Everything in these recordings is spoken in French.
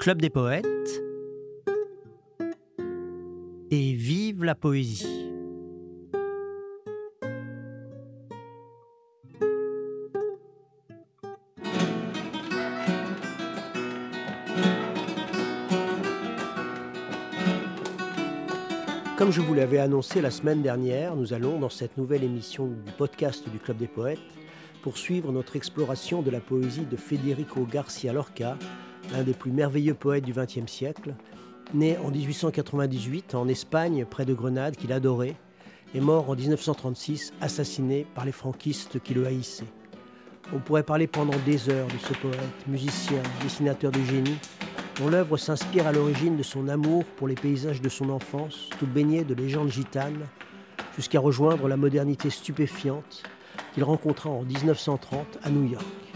Club des poètes et vive la poésie. Comme je vous l'avais annoncé la semaine dernière, nous allons, dans cette nouvelle émission du podcast du Club des Poètes, poursuivre notre exploration de la poésie de Federico Garcia Lorca, l'un des plus merveilleux poètes du XXe siècle, né en 1898 en Espagne, près de Grenade, qu'il adorait, et mort en 1936, assassiné par les franquistes qui le haïssaient. On pourrait parler pendant des heures de ce poète, musicien, dessinateur de génie, dont l'œuvre s'inspire à l'origine de son amour pour les paysages de son enfance, tout baigné de légendes gitanes, jusqu'à rejoindre la modernité stupéfiante qu'il rencontra en 1930 à New York.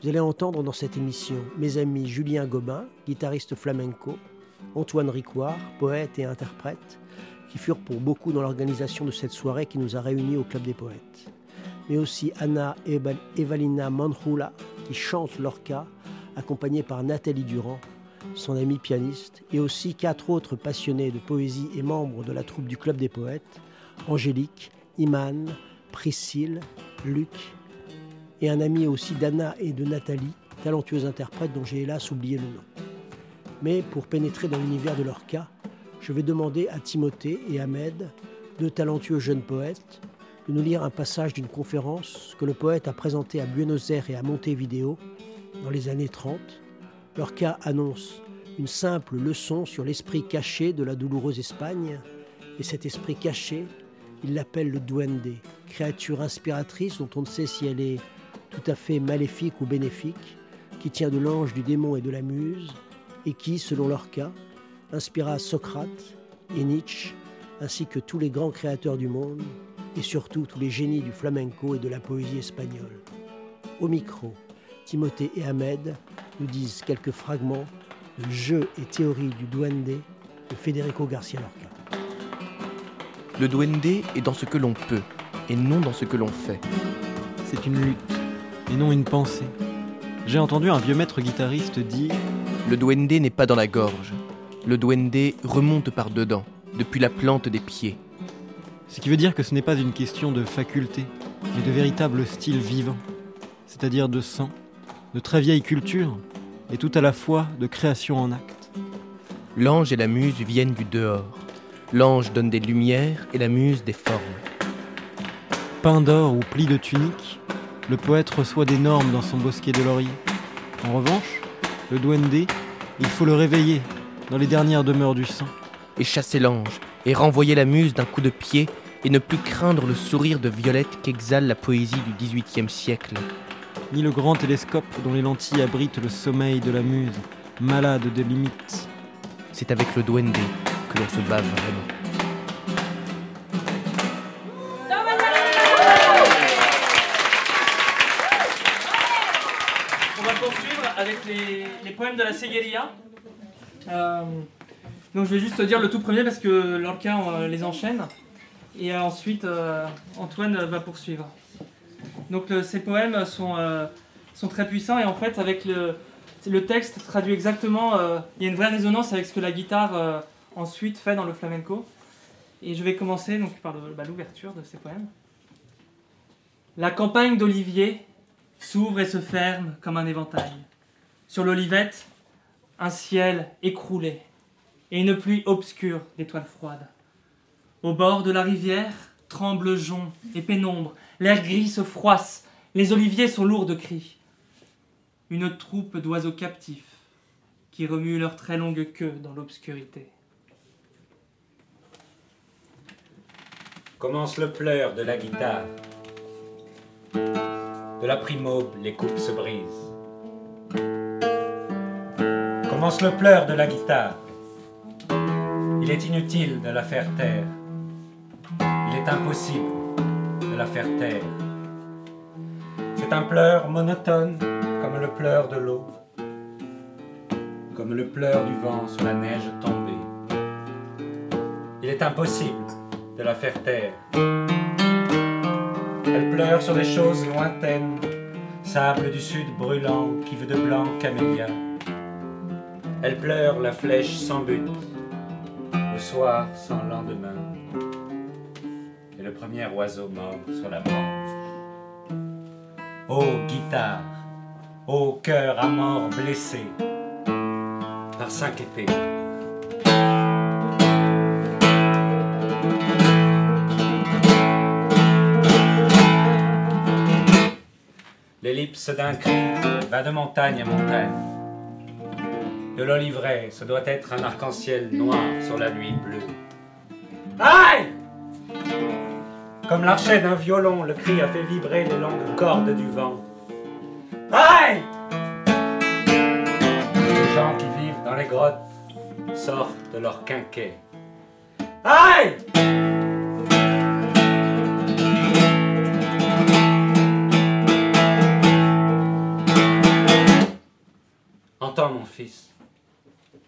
Vous allez entendre dans cette émission mes amis Julien Gobin, guitariste flamenco, Antoine Ricoire, poète et interprète, qui furent pour beaucoup dans l'organisation de cette soirée qui nous a réunis au Club des Poètes. Mais aussi Anna Evalina Manjula, qui chante Lorca, accompagnée par Nathalie Durand, son ami pianiste, et aussi quatre autres passionnés de poésie et membres de la troupe du Club des Poètes, Angélique, Iman, Priscille, Luc, et un ami aussi d'Anna et de Nathalie, talentueuses interprètes dont j'ai hélas oublié le nom. Mais pour pénétrer dans l'univers de leur cas, je vais demander à Timothée et Ahmed, deux talentueux jeunes poètes, de nous lire un passage d'une conférence que le poète a présentée à Buenos Aires et à Montevideo dans les années 30 leur cas annonce une simple leçon sur l'esprit caché de la douloureuse Espagne, et cet esprit caché, il l'appelle le duende, créature inspiratrice dont on ne sait si elle est tout à fait maléfique ou bénéfique, qui tient de l'ange, du démon et de la muse, et qui, selon leur cas, inspira Socrate et Nietzsche, ainsi que tous les grands créateurs du monde, et surtout tous les génies du flamenco et de la poésie espagnole. Au micro, Timothée et Ahmed nous disent quelques fragments de Jeu et théorie du duende de Federico Garcia Lorca. Le duende est dans ce que l'on peut et non dans ce que l'on fait. C'est une lutte et non une pensée. J'ai entendu un vieux maître guitariste dire Le duende n'est pas dans la gorge. Le duende remonte par dedans, depuis la plante des pieds. Ce qui veut dire que ce n'est pas une question de faculté, mais de véritable style vivant, c'est-à-dire de sang, de très vieille culture, et tout à la fois de création en acte. L'ange et la muse viennent du dehors. L'ange donne des lumières et la muse des formes. Pain d'or ou pli de tunique, le poète reçoit des normes dans son bosquet de laurier. En revanche, le duende, il faut le réveiller dans les dernières demeures du sang. Et chasser l'ange, et renvoyer la muse d'un coup de pied, et ne plus craindre le sourire de violette qu'exhale la poésie du XVIIIe siècle ni le grand télescope dont les lentilles abritent le sommeil de la muse, malade de limites. C'est avec le duende que l'on se bat vraiment. Les, poèmes de la Segueria. Euh, donc je vais juste dire le tout premier parce que Lorca on les enchaîne. Et ensuite euh, Antoine va poursuivre. Donc ces poèmes sont, euh, sont très puissants et en fait avec le, le texte traduit exactement, euh, il y a une vraie résonance avec ce que la guitare euh, ensuite fait dans le flamenco. Et je vais commencer donc par bah, l'ouverture de ces poèmes. La campagne d'Olivier s'ouvre et se ferme comme un éventail. Sur l'olivette, un ciel écroulé et une pluie obscure d'étoiles froides. Au bord de la rivière, tremble jonc et pénombre, l'air gris se froisse, les oliviers sont lourds de cris. Une troupe d'oiseaux captifs qui remuent leur très longue queue dans l'obscurité. Commence le pleur de la guitare. De la primaube, les coupes se brisent. Commence le pleur de la guitare. Il est inutile de la faire taire. Il est impossible la faire taire. C'est un pleur monotone, comme le pleur de l'eau, comme le pleur du vent sur la neige tombée. Il est impossible de la faire taire. Elle pleure sur des choses lointaines, sable du sud brûlant qui veut de blanc camélia. Elle pleure la flèche sans but, le soir sans lendemain, et le premier oiseau mort sur la branche. Ô guitare, ô cœur à mort blessé, par cinq épées. L'ellipse d'un cri va de montagne à montagne. De l'olivret, ce doit être un arc-en-ciel noir sur la nuit bleue. Aïe Comme l'archet d'un violon, le cri a fait vibrer les longues cordes du vent. Aïe Les gens qui vivent dans les grottes sortent de leur quinquet. Aïe Entends mon fils,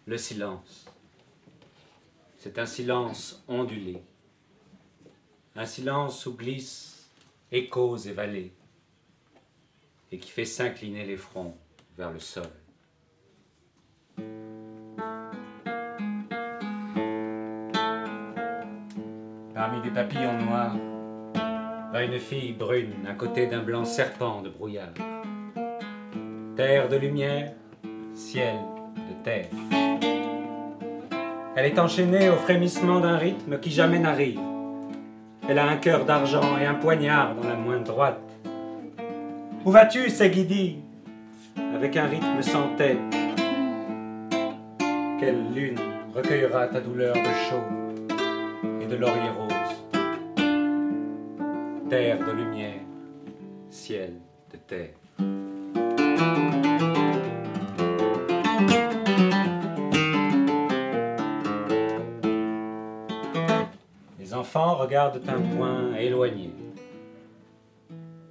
le silence. C'est un silence ondulé, un silence où glissent échos et vallées, et qui fait s'incliner les fronts vers le sol. Parmi des papillons noirs, va une fille brune à côté d'un blanc serpent de brouillard. Terre de lumière, ciel de terre. Elle est enchaînée au frémissement d'un rythme qui jamais n'arrive. Elle a un cœur d'argent et un poignard dans la main droite. Où vas-tu, Seguidi Avec un rythme sans tête. Quelle lune recueillera ta douleur de chaud et de laurier rose? Terre de lumière, ciel de terre. Enfants regardent un point éloigné.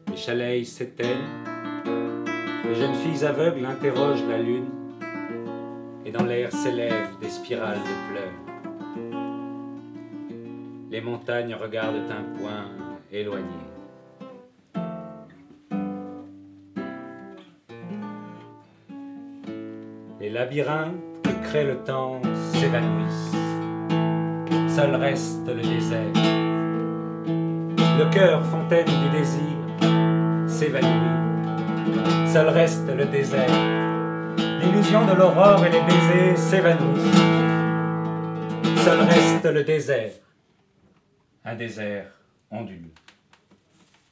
Les chalets s'éteignent. Les jeunes filles aveugles interrogent la lune. Et dans l'air s'élèvent des spirales de pleurs. Les montagnes regardent un point éloigné. Les labyrinthes que crée le temps s'évanouissent. Seul reste le désert. Le cœur, fontaine du désir, s'évanouit. Seul reste le désert. L'illusion de l'aurore et les baisers s'évanouissent. Seul reste le désert. Un désert ondulé.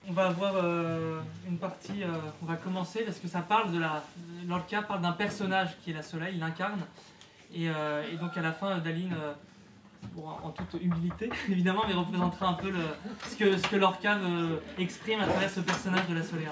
On va avoir euh, une partie, euh, on va commencer parce que ça parle de la. Lorca parle d'un personnage qui est la Soleil, il l'incarne. Et, euh, et donc à la fin, Daline, en toute humilité évidemment, mais représentera un peu ce, que, ce que exprime à travers ce personnage de la Soleil.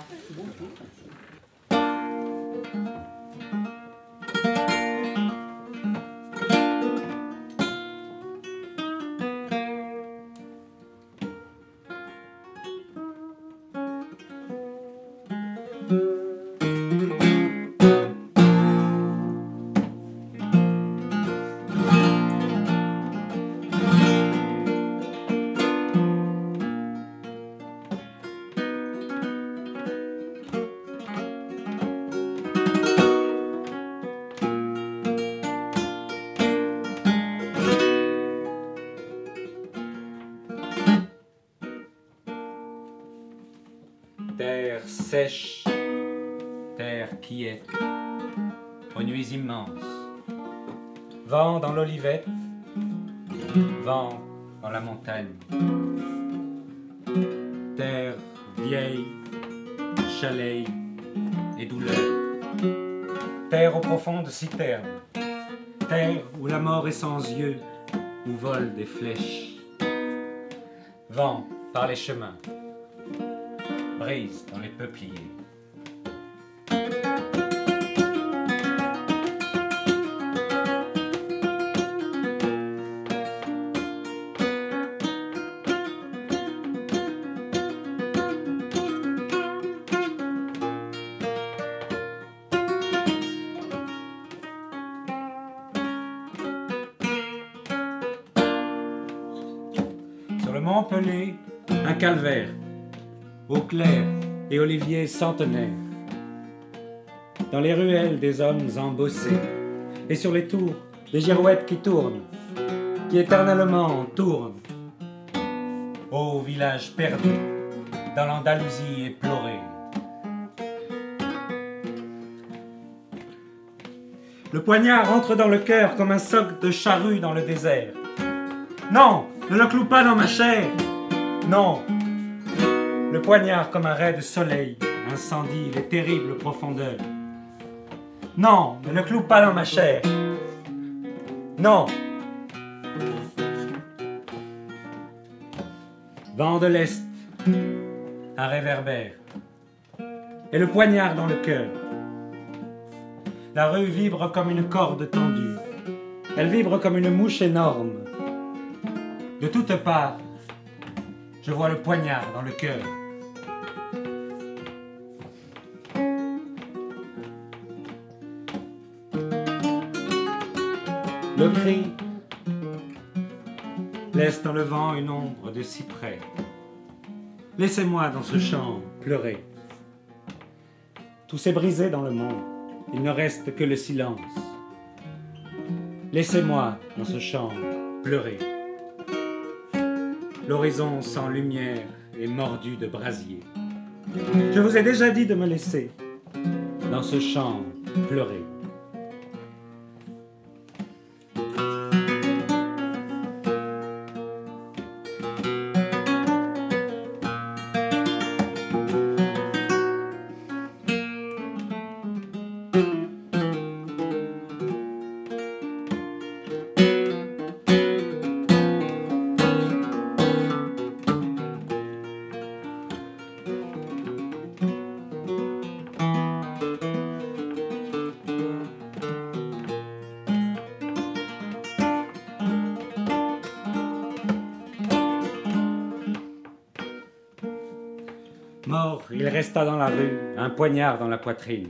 Vent par les chemins brise dans les peupliers. Sur le mont Pelé, un calvaire eau claire et oliviers centenaires. Dans les ruelles des hommes embossés, et sur les tours, des girouettes qui tournent, qui éternellement tournent. Ô village perdu, dans l'Andalousie éplorée. Le poignard entre dans le cœur comme un soc de charrue dans le désert. Non, ne le cloue pas dans ma chair. Non. Le poignard comme un ray de soleil incendie les terribles profondeurs. Non, ne le cloue pas dans ma chair. Non. Vent de l'Est, un réverbère, et le poignard dans le cœur. La rue vibre comme une corde tendue. Elle vibre comme une mouche énorme. De toutes parts, je vois le poignard dans le cœur. Le cri laisse dans le vent une ombre de cyprès. Laissez-moi dans ce champ pleurer. Tout s'est brisé dans le monde, il ne reste que le silence. Laissez-moi dans ce champ pleurer. L'horizon sans lumière est mordu de brasier. Je vous ai déjà dit de me laisser dans ce champ pleurer. Dans la rue, un poignard dans la poitrine.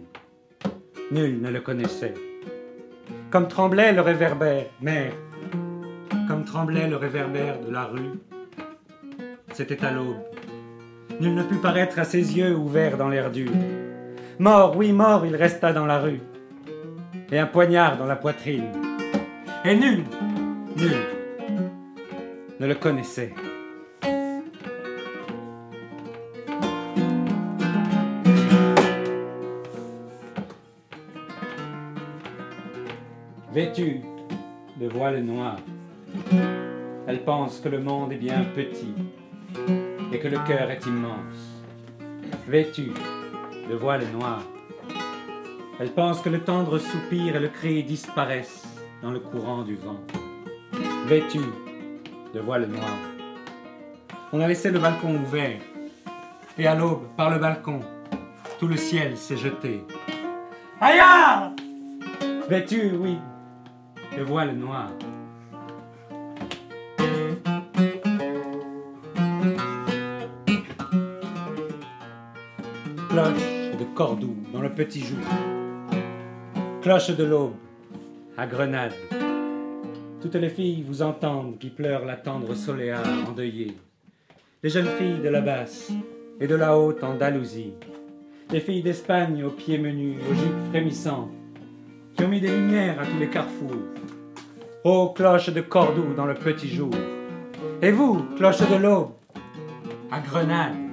Nul ne le connaissait. Comme tremblait le réverbère, mère, comme tremblait le réverbère de la rue, c'était à l'aube. Nul ne put paraître à ses yeux ouverts dans l'air dur. Mort, oui, mort, il resta dans la rue, et un poignard dans la poitrine. Et nul, nul, ne le connaissait. Vêtue de voile noir, elle pense que le monde est bien petit et que le cœur est immense. Vêtue de voile noir, elle pense que le tendre soupir et le cri disparaissent dans le courant du vent. Vêtue de voile noir, on a laissé le balcon ouvert et à l'aube, par le balcon, tout le ciel s'est jeté. Aïe Vêtue, oui, de voile noir. Cloche de Cordoue dans le petit jour. Cloche de l'aube à Grenade. Toutes les filles vous entendent qui pleurent la tendre soléa endeuillée. Les jeunes filles de la basse et de la haute Andalousie. Les filles d'Espagne aux pieds menus, aux jupes frémissantes, qui ont mis des lumières à tous les carrefours. Ô cloche de Cordoue dans le petit jour. Et vous, cloche de l'aube, à Grenade.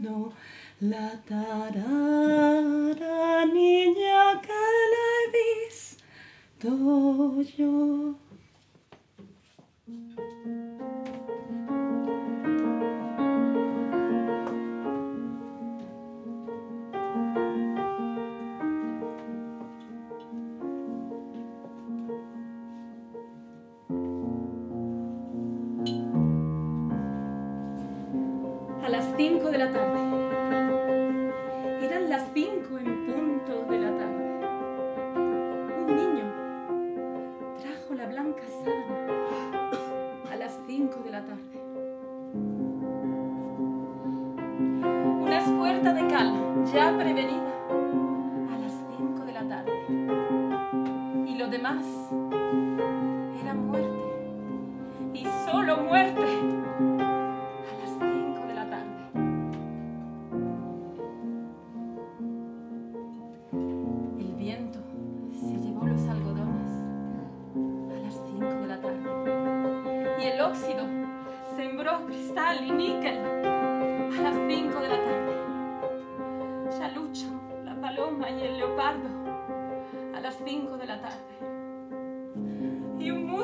No, la tarara niña que la he visto yo.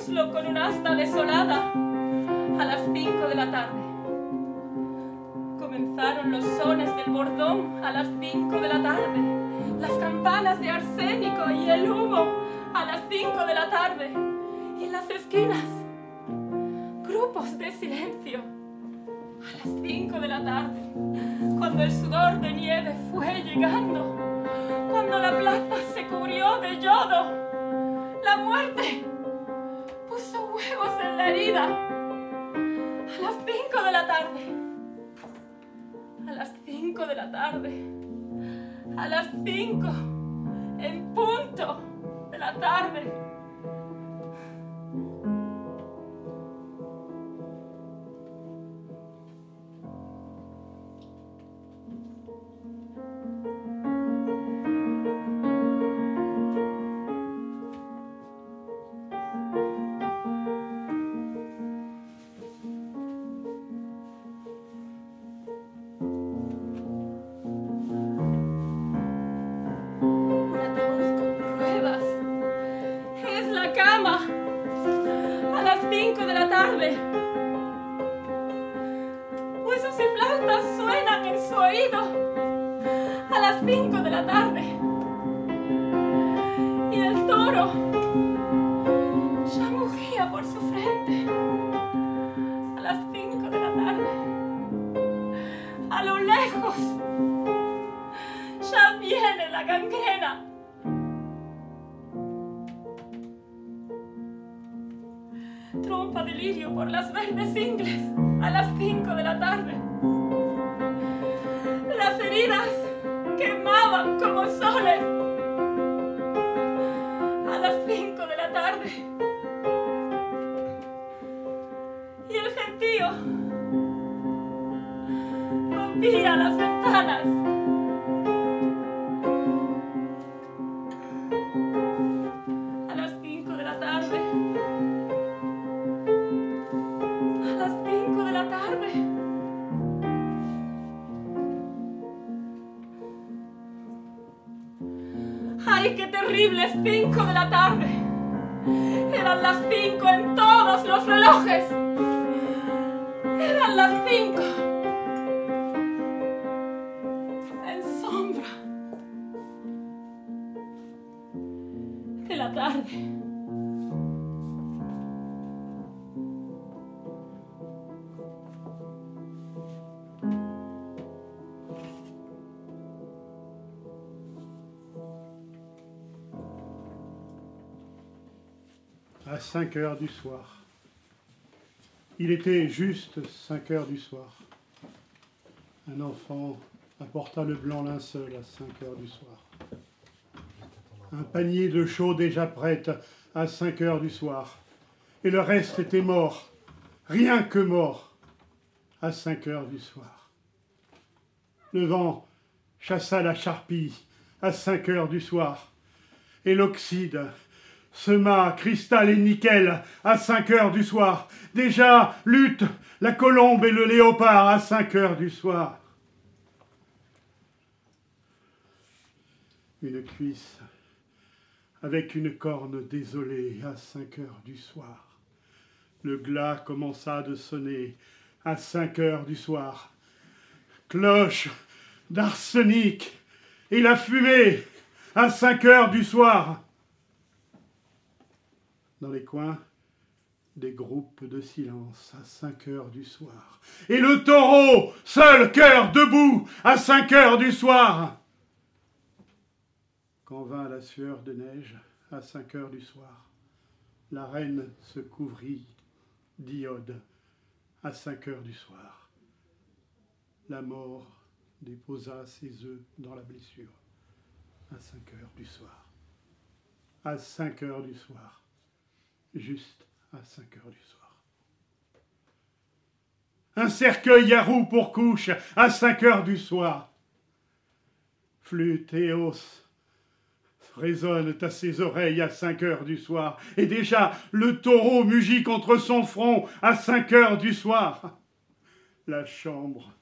Muslo con un asta desolada a las 5 de la tarde. Comenzaron los sones del bordón a las 5 de la tarde, las campanas de arsénico y el humo a las 5 de la tarde, y en las esquinas, grupos de silencio a las 5 de la tarde, cuando el sudor de nieve fue llegando, cuando la plaza se cubrió de yodo, la muerte huevos en la herida. A las 5 de la tarde. A las 5 de la tarde, a las 5 en punto de la tarde. Las 5 de la tarde. Y el toro ya mugía por su frente. A las 5 de la tarde. A lo lejos. Ya viene la gangrena. Trompa de lirio por las verdes ingles a las 5 de la tarde. Las heridas soles a las 5 de la tarde. Y el gentío rompía las ventanas. À 5 heures du soir. Il était juste 5 heures du soir. Un enfant apporta le blanc linceul à 5 heures du soir. Un panier de chaux déjà prête à 5 heures du soir. Et le reste était mort, rien que mort, à 5 heures du soir. Le vent chassa la charpie à 5 heures du soir. Et l'oxyde sema cristal et nickel à 5 heures du soir. Déjà lutte la colombe et le léopard à 5 heures du soir. Une cuisse avec une corne désolée à 5 heures du soir. Le glas commença de sonner à 5 heures du soir. Cloche d'arsenic et la fumée à 5 heures du soir dans les coins des groupes de silence à cinq heures du soir. Et le taureau, seul cœur debout, à cinq heures du soir. Quand vint la sueur de neige, à cinq heures du soir, la reine se couvrit d'iode à cinq heures du soir. La mort déposa ses œufs dans la blessure à cinq heures du soir. À cinq heures du soir juste à 5 heures du soir. Un cercueil à roue pour couche à 5 heures du soir. Flûte et os résonnent à ses oreilles à 5 heures du soir. Et déjà le taureau mugit contre son front à 5 heures du soir. La chambre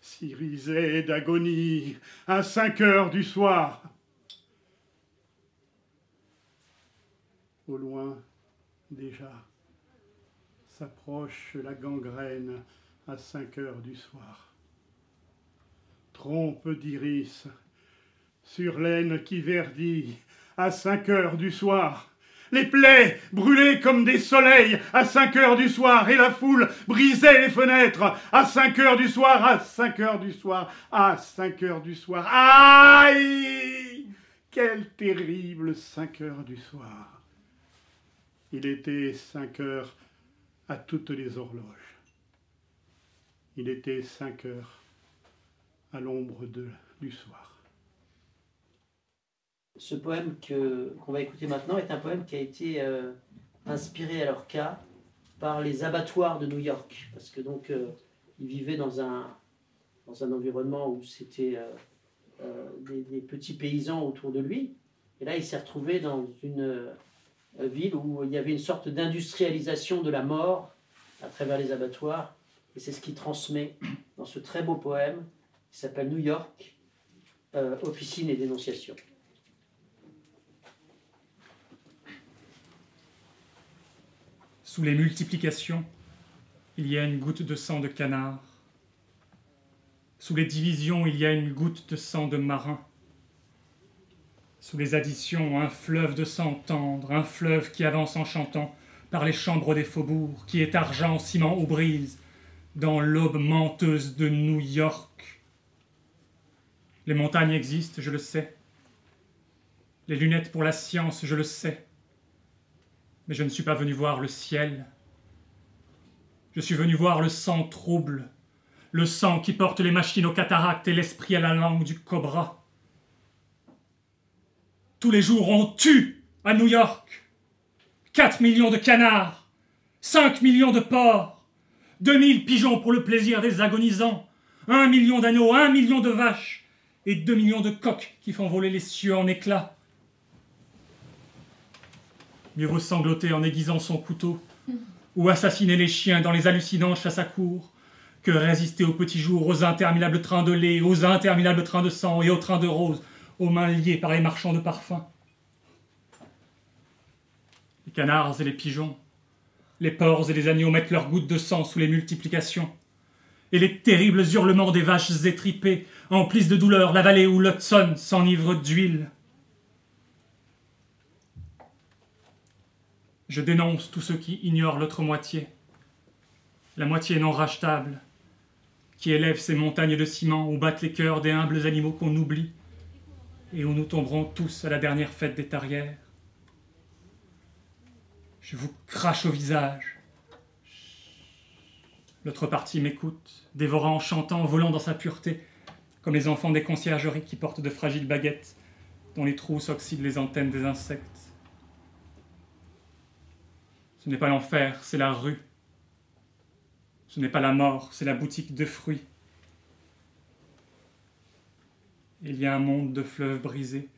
s'irisait d'agonie à 5 heures du soir. Au loin, déjà, s'approche la gangrène à cinq heures du soir. Trompe d'iris, sur l'aine qui verdit à cinq heures du soir. Les plaies brûlées comme des soleils à cinq heures du soir, et la foule brisait les fenêtres à cinq heures du soir, à cinq heures du soir, à cinq heures du soir. Aïe Quelle terrible cinq heures du soir il était cinq heures à toutes les horloges. Il était cinq heures à l'ombre du soir. Ce poème qu'on va écouter maintenant est un poème qui a été euh, inspiré à leur cas par les abattoirs de New York, parce que donc euh, il vivait dans un, dans un environnement où c'était euh, des, des, petits paysans autour de lui, et là il s'est retrouvé dans une euh, ville où il y avait une sorte d'industrialisation de la mort à travers les abattoirs. Et c'est ce qu'il transmet dans ce très beau poème qui s'appelle New York, euh, Officine et dénonciation. Sous les multiplications, il y a une goutte de sang de canard. Sous les divisions, il y a une goutte de sang de marin. Sous les additions, un fleuve de sang tendre, un fleuve qui avance en chantant par les chambres des faubourgs, qui est argent, ciment ou brise, dans l'aube menteuse de New York. Les montagnes existent, je le sais. Les lunettes pour la science, je le sais. Mais je ne suis pas venu voir le ciel. Je suis venu voir le sang trouble, le sang qui porte les machines aux cataractes et l'esprit à la langue du cobra. Tous les jours, on tue à New York. 4 millions de canards, 5 millions de porcs, 2000 pigeons pour le plaisir des agonisants, 1 million d'agneaux, 1 million de vaches et 2 millions de coqs qui font voler les cieux en éclats. Mieux vaut sangloter en aiguisant son couteau ou assassiner les chiens dans les hallucinants chasse à cour que résister aux petits jours, aux interminables trains de lait, aux interminables trains de sang et aux trains de roses, aux mains liées par les marchands de parfums. Les canards et les pigeons, les porcs et les agneaux mettent leurs gouttes de sang sous les multiplications. Et les terribles hurlements des vaches étripées emplissent de douleur la vallée où l'Hudson s'enivre d'huile. Je dénonce tous ceux qui ignorent l'autre moitié, la moitié non rachetable, qui élève ces montagnes de ciment où battent les cœurs des humbles animaux qu'on oublie et où nous tomberons tous à la dernière fête des tarières. Je vous crache au visage. L'autre partie m'écoute, dévorant, chantant, volant dans sa pureté, comme les enfants des conciergeries qui portent de fragiles baguettes dont les trous s'oxydent les antennes des insectes. Ce n'est pas l'enfer, c'est la rue. Ce n'est pas la mort, c'est la boutique de fruits. Il y a un monde de fleuves brisés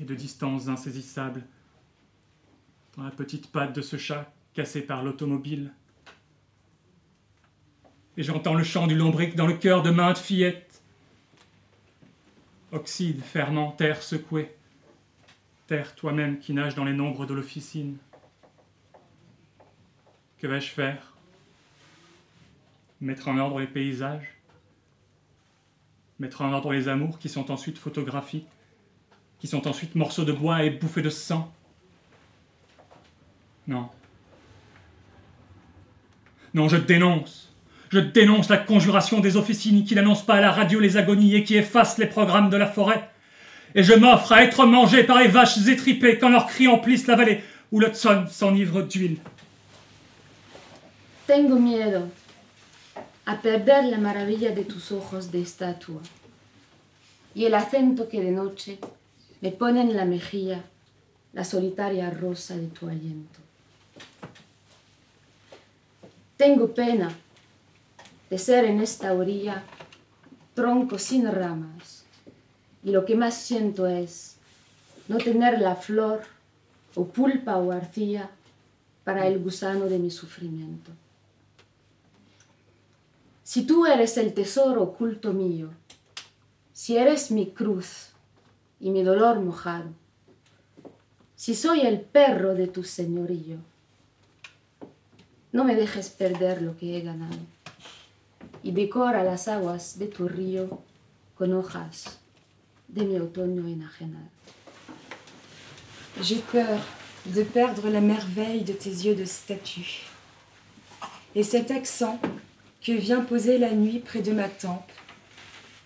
et de distances insaisissables dans la petite patte de ce chat cassé par l'automobile. Et j'entends le chant du lombric dans le cœur de maintes fillettes. Oxyde, ferment, terre secouée. Terre toi-même qui nage dans les nombres de l'officine. Que vais-je faire? Mettre en ordre les paysages? Mettre en ordre les amours qui sont ensuite photographies, qui sont ensuite morceaux de bois et bouffées de sang Non. Non, je dénonce. Je dénonce la conjuration des officines qui n'annoncent pas à la radio les agonies et qui effacent les programmes de la forêt. Et je m'offre à être mangé par les vaches étripées quand leurs cris emplissent la vallée où l'Hudson s'enivre d'huile. Tengo miedo a perder la maravilla de tus ojos de estatua y el acento que de noche me pone en la mejilla la solitaria rosa de tu aliento. Tengo pena de ser en esta orilla tronco sin ramas y lo que más siento es no tener la flor o pulpa o arcilla para el gusano de mi sufrimiento. Si tú eres el tesoro oculto mío, si eres mi cruz y mi dolor mojado, si soy el perro de tu señorío, no me dejes perder lo que he ganado y decora las aguas de tu río con hojas de mi otoño enajenado. J'ai peur de perdre la merveille de tes yeux de statue. Et cet accent que vient poser la nuit près de ma tempe,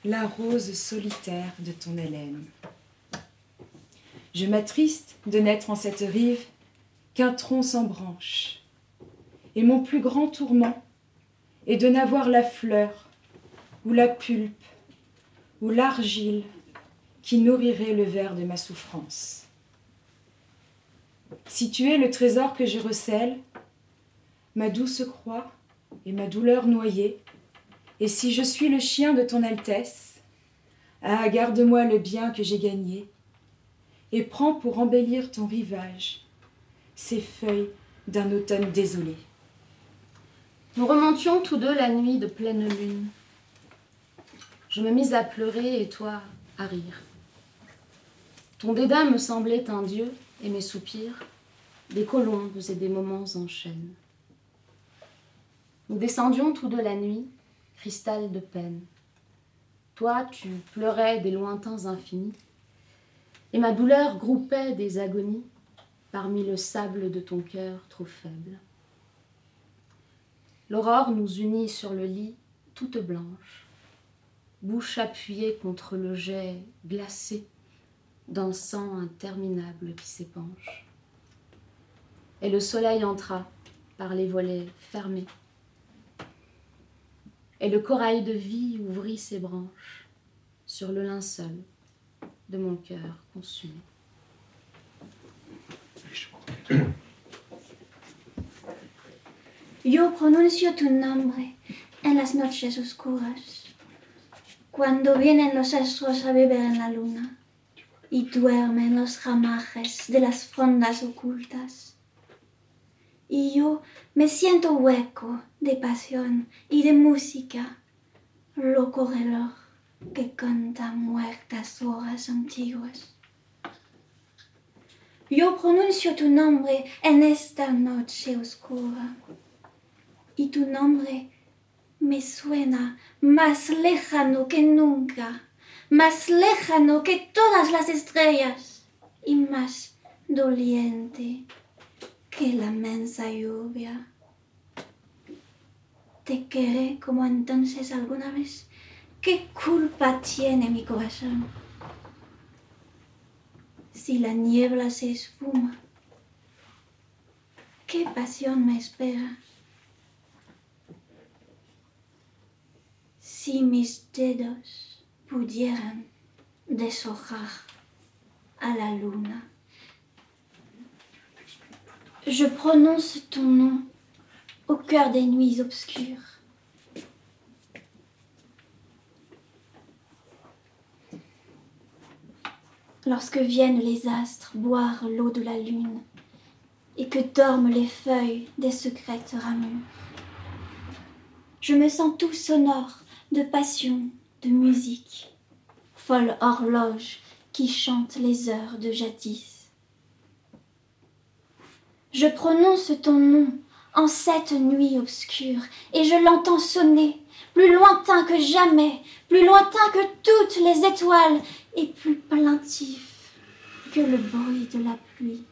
la rose solitaire de ton haleine. Je m'attriste de n'être en cette rive qu'un tronc sans branche, et mon plus grand tourment est de n'avoir la fleur, ou la pulpe, ou l'argile qui nourrirait le verre de ma souffrance. Si tu es le trésor que je recèle, ma douce croix et ma douleur noyée, et si je suis le chien de ton Altesse, ah, garde-moi le bien que j'ai gagné, et prends pour embellir ton rivage ces feuilles d'un automne désolé. Nous remontions tous deux la nuit de pleine lune. Je me mis à pleurer et toi à rire. Ton dédain me semblait un dieu et mes soupirs, des colombes et des moments en. Nous descendions tous deux la nuit, cristal de peine. Toi, tu pleurais des lointains infinis, et ma douleur groupait des agonies parmi le sable de ton cœur trop faible. L'aurore nous unit sur le lit, toute blanche, bouche appuyée contre le jet glacé d'un sang interminable qui s'épanche. Et le soleil entra par les volets fermés et le corail de vie ouvrit ses branches sur le linceul de mon cœur consumé. Yo pronuncio tu nombre en las noches oscuras, cuando vienen los astros a beber en la luna y duermen los ramajes de las frondas ocultas. Y yo me siento hueco de pasión y de música, loco reloj que canta muertas horas antiguas. Yo pronuncio tu nombre en esta noche oscura y tu nombre me suena más lejano que nunca, más lejano que todas las estrellas y más doliente que la mensa lluvia. Te querré como entonces alguna vez. ¿Qué culpa tiene mi corazón? Si la niebla se esfuma, ¿qué pasión me espera? Si mis dedos pudieran deshojar a la luna. Je prononce ton nom au cœur des nuits obscures. Lorsque viennent les astres boire l'eau de la lune et que dorment les feuilles des secrètes ramures, je me sens tout sonore de passion, de musique, folle horloge qui chante les heures de jadis. Je prononce ton nom en cette nuit obscure, et je l'entends sonner, plus lointain que jamais, plus lointain que toutes les étoiles, et plus plaintif que le bruit de la pluie.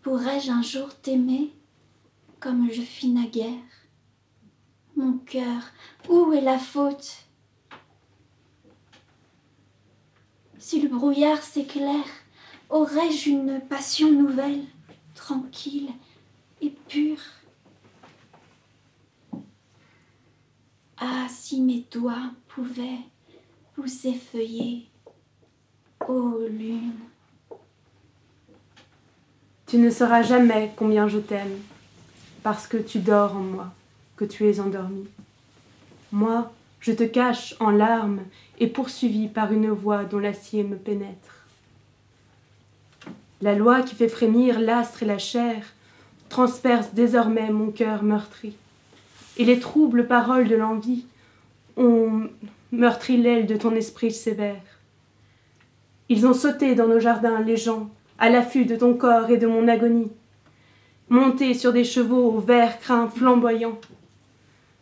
Pourrais-je un jour t'aimer comme je fis naguère? Mon cœur, où est la faute? Si le brouillard s'éclaire, aurais-je une passion nouvelle, tranquille et pure? Ah, si mes doigts pouvaient vous effeuiller, ô lune. Tu ne sauras jamais combien je t'aime, parce que tu dors en moi, que tu es endormi. Moi, je te cache en larmes et poursuivi par une voix dont l'acier me pénètre. La loi qui fait frémir l'astre et la chair transperce désormais mon cœur meurtri, et les troubles paroles de l'envie ont meurtri l'aile de ton esprit sévère. Ils ont sauté dans nos jardins les gens, à l'affût de ton corps et de mon agonie, montés sur des chevaux aux verts crins flamboyants,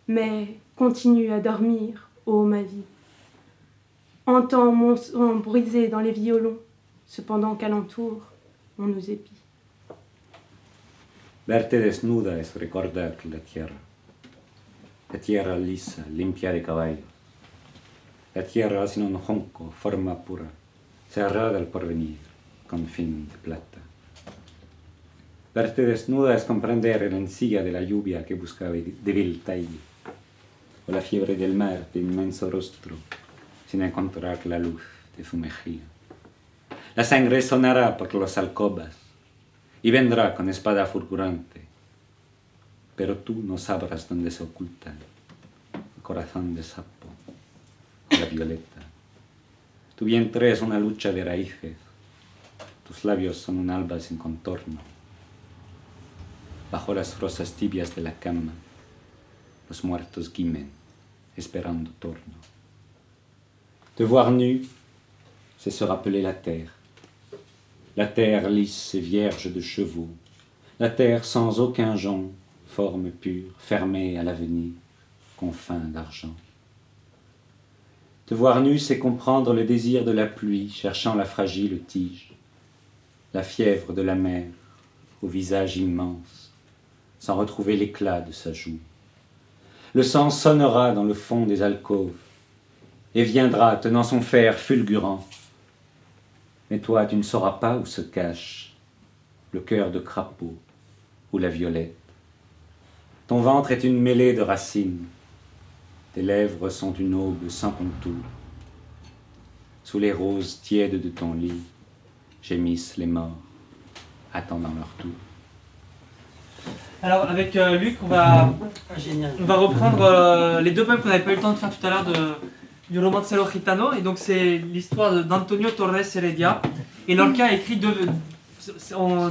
mais continue à dormir, ô ma vie. Entends mon sang brisé dans les violons, cependant qu'alentour on épie. Verte desnuda es recordar la tierra, la tierra lisa, limpia de caballo, la tierra sin un jonco, forma pura, cerrada al porvenir, con fin de plata. Verte desnuda es comprender la encilla de la lluvia que busca débil taille, o la fiebre del mar de inmenso rostro, sin encontrar la luz de su mejilla. La sangre sonará por las alcobas y vendrá con espada fulgurante, pero tú no sabrás dónde se oculta el corazón de sapo, la violeta. Tu vientre es una lucha de raíces, tus labios son un alba sin contorno. Bajo las rosas tibias de la cama, los muertos gimen, esperando torno. Te voir nu, c'est se rappeler la terre la terre lisse et vierge de chevaux, la terre sans aucun jonc, forme pure, fermée à l'avenir, confins d'argent. Te voir nu, c'est comprendre le désir de la pluie cherchant la fragile tige, la fièvre de la mer au visage immense, sans retrouver l'éclat de sa joue. Le sang sonnera dans le fond des alcôves et viendra tenant son fer fulgurant mais toi, tu ne sauras pas où se cache le cœur de crapaud ou la violette. Ton ventre est une mêlée de racines, tes lèvres sont une aube sans contour. Sous les roses tièdes de ton lit, gémissent les morts, attendant leur tour. Alors avec euh, Luc, on va, on va reprendre euh, les deux poèmes qu'on n'avait pas eu le temps de faire tout à l'heure de, du romancero gitano. Et donc c'est l'histoire d'Antonio Torres Heredia. Et Lorca a écrit deux, en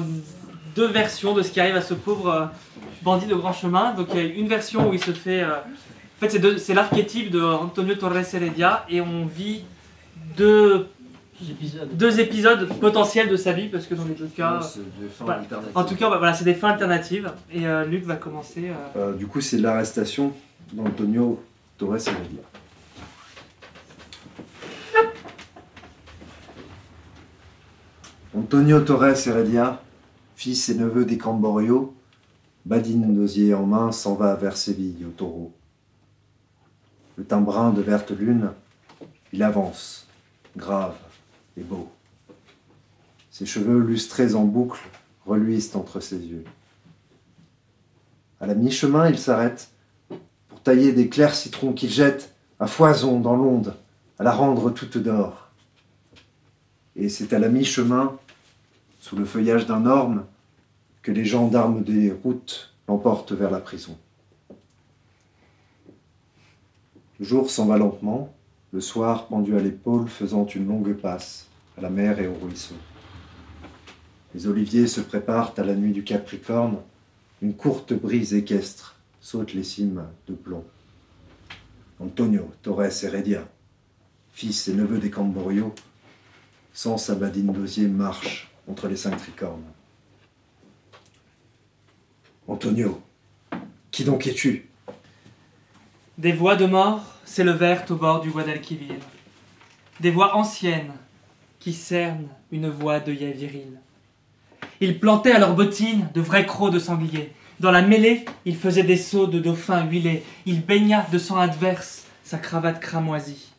deux versions de ce qui arrive à ce pauvre euh, bandit de grand chemin. Donc il y a une version où il se fait euh, En fait, c'est l'archétype de Antonio Torres Heredia et on vit deux épisodes. deux épisodes potentiels de sa vie parce que dans les deux cas. En tout cas, voilà, c'est des fins alternatives et euh, Luc va commencer. euh, Euh, du coup, c'est l'arrestation d'Antonio Torres Heredia. Antonio Torres Heredia, fils et neveu des Camborio, badine d'osier en main, s'en va vers Séville au taureau. Le teint de verte lune, il avance, grave et beau. Ses cheveux lustrés en boucle reluisent entre ses yeux. À la mi-chemin, il s'arrête pour tailler des clairs citrons qu'il jette à foison dans l'onde, à la rendre toute d'or. Et c'est à la mi-chemin, sous le feuillage d'un orme, que les gendarmes des routes l'emportent vers la prison. Le jour s'en va lentement, le soir pendu à l'épaule faisant une longue passe à la mer et au ruisseau. Les oliviers se préparent à la nuit du Capricorne, une courte brise équestre saute les cimes de plomb. Antonio Torres Heredia, fils et neveu des Camborio, sans sa badine d'osier, marche entre les cinq tricornes. Antonio, qui donc es-tu? Des voix de mort s'élevèrent au bord du Guadalquivir. Des voix anciennes qui cernent une voix d'œillet viril. Ils plantaient à leurs bottines de vrais crocs de sanglier. Dans la mêlée, ils faisaient des sauts de dauphins huilés. Il baigna de sang adverse sa cravate cramoisie.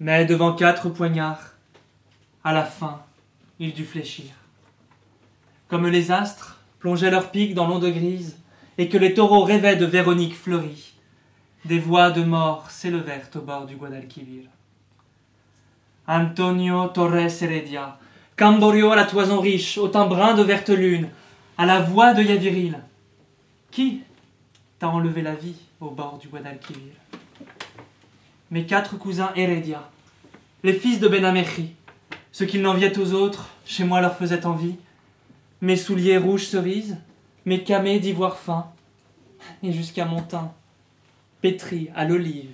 Mais devant quatre poignards, à la fin, il dut fléchir. Comme les astres plongeaient leurs pics dans l'onde grise, et que les taureaux rêvaient de Véronique fleurie, des voix de mort s'élevèrent au bord du Guadalquivir. Antonio Torres Heredia, Camborio à la toison riche, au teint brun de verte lune, à la voix de Yaviril. Qui t'a enlevé la vie au bord du Guadalquivir? Mes quatre cousins Heredia, les fils de Benameji, ce qu'ils n'enviaient aux autres, chez moi leur faisait envie. Mes souliers rouges cerises, mes camés d'ivoire fin, et jusqu'à mon teint, pétri à l'olive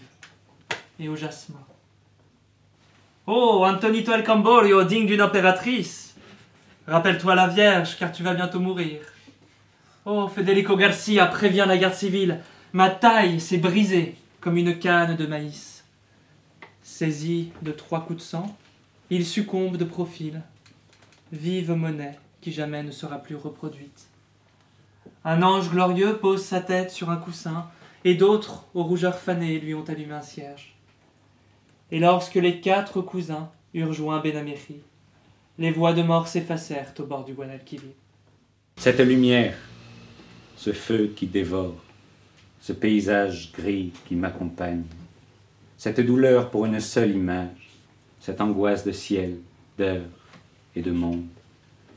et au jasmin. Oh, Antonito El Camborio, digne d'une impératrice Rappelle-toi la Vierge, car tu vas bientôt mourir. Oh, Federico Garcia, préviens la garde civile. Ma taille s'est brisée comme une canne de maïs. Saisi de trois coups de sang, il succombe de profil. Vive monnaie qui jamais ne sera plus reproduite. Un ange glorieux pose sa tête sur un coussin, et d'autres, aux rougeurs fanées, lui ont allumé un cierge. Et lorsque les quatre cousins eurent joint Benaméri, les voix de mort s'effacèrent au bord du Guadalquivir. Cette lumière, ce feu qui dévore, ce paysage gris qui m'accompagne, cette douleur pour une seule image, cette angoisse de ciel, d'heure et de monde,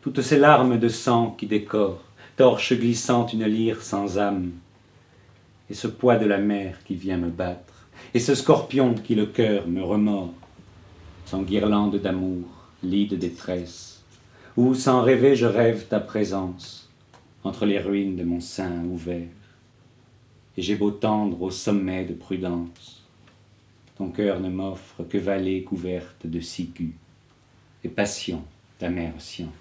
toutes ces larmes de sang qui décorent, torche glissante une lyre sans âme, et ce poids de la mer qui vient me battre, et ce scorpion qui le cœur me remord, sans guirlande d'amour, lit de détresse, où sans rêver je rêve ta présence, entre les ruines de mon sein ouvert, et j'ai beau tendre au sommet de prudence, ton cœur ne m'offre que vallée couverte de ciguës, et passion d'amère science.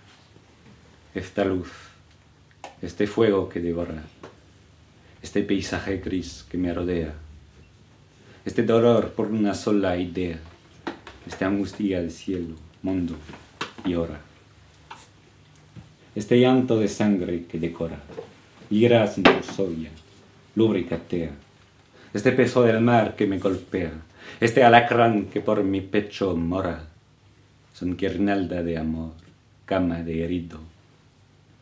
Esta luz, este fuego que devora, este paisaje gris que me rodea, este dolor por una sola idea, esta angustia de cielo, mundo y hora, este llanto de sangre que decora, iras en tu soya, lubricatea, este peso del mar que me golpea, este alacrán que por mi pecho mora, son guirnalda de amor, cama de herido,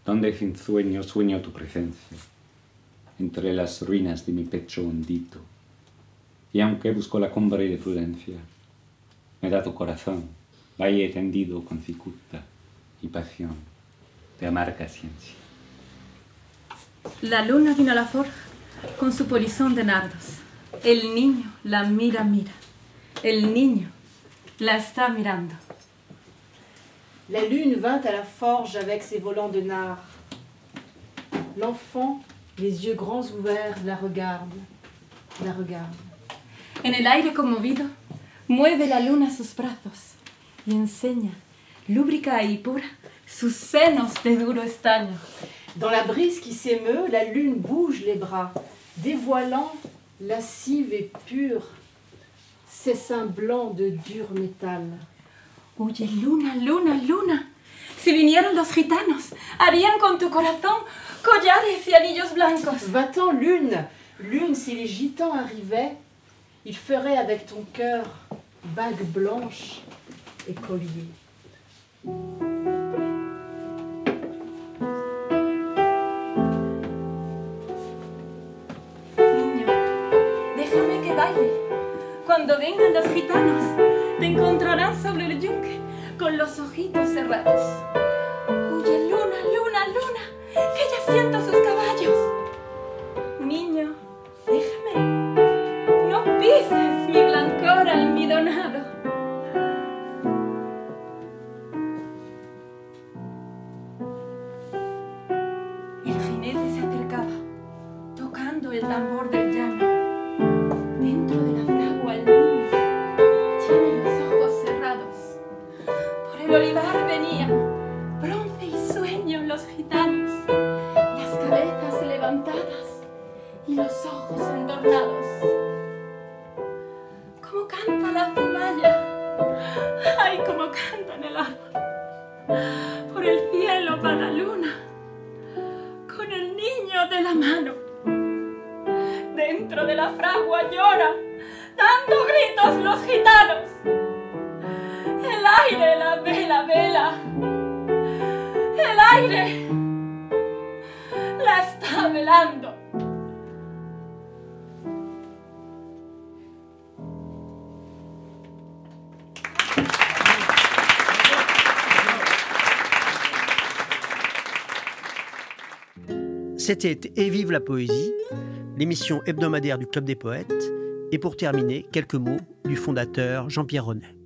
donde sin sueño sueño tu presencia, entre las ruinas de mi pecho hondito, y aunque busco la cumbre de prudencia, me da tu corazón, valle tendido con cicuta y pasión de amarga ciencia. La luna vino a la forja con su polizón de nardos. El niño la mira, mira. El niño la está mirando. La lune vint à la forge avec ses volants de nard. L'enfant, les yeux grands ouverts, la regarde. la regarde. En el aire conmovido, mueve la luna sus brazos y enseña, lúbrica y pura, sus senos de duro estaño. Dans la brise qui s'émeut, la lune bouge les bras, dévoilant, lascive et pure, ses seins blancs de dur métal. Huye, luna, luna, luna. Si vinieran los gitanos, harían con tu corazón collares y anillos blancos. Va-t'en, lune, lune, si les gitans arrivaient, ils feraient avec ton cœur bagues blanches et colliers. Cuando vengan los gitanos, te encontrarán sobre el yunque con los ojitos cerrados. El olivar venían, bronce y sueño, los gitanos, las cabezas levantadas y los ojos entornados. ¿Cómo canta la cimalla? ¡Ay, cómo canta en el árbol! Por el cielo va la luna, con el niño de la mano. Dentro de la fragua llora, dando gritos los gitanos. El aire la vela, vela. El aire la está velando. C'était Et vive la poésie, l'émission hebdomadaire du Club des poètes. Et pour terminer, quelques mots du fondateur Jean-Pierre Renet.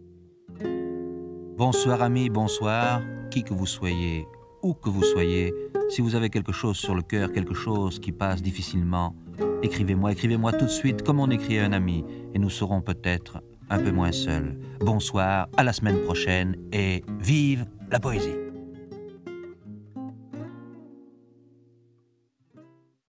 Bonsoir amis, bonsoir, qui que vous soyez, où que vous soyez, si vous avez quelque chose sur le cœur, quelque chose qui passe difficilement, écrivez-moi, écrivez-moi tout de suite comme on écrit à un ami, et nous serons peut-être un peu moins seuls. Bonsoir, à la semaine prochaine, et vive la poésie.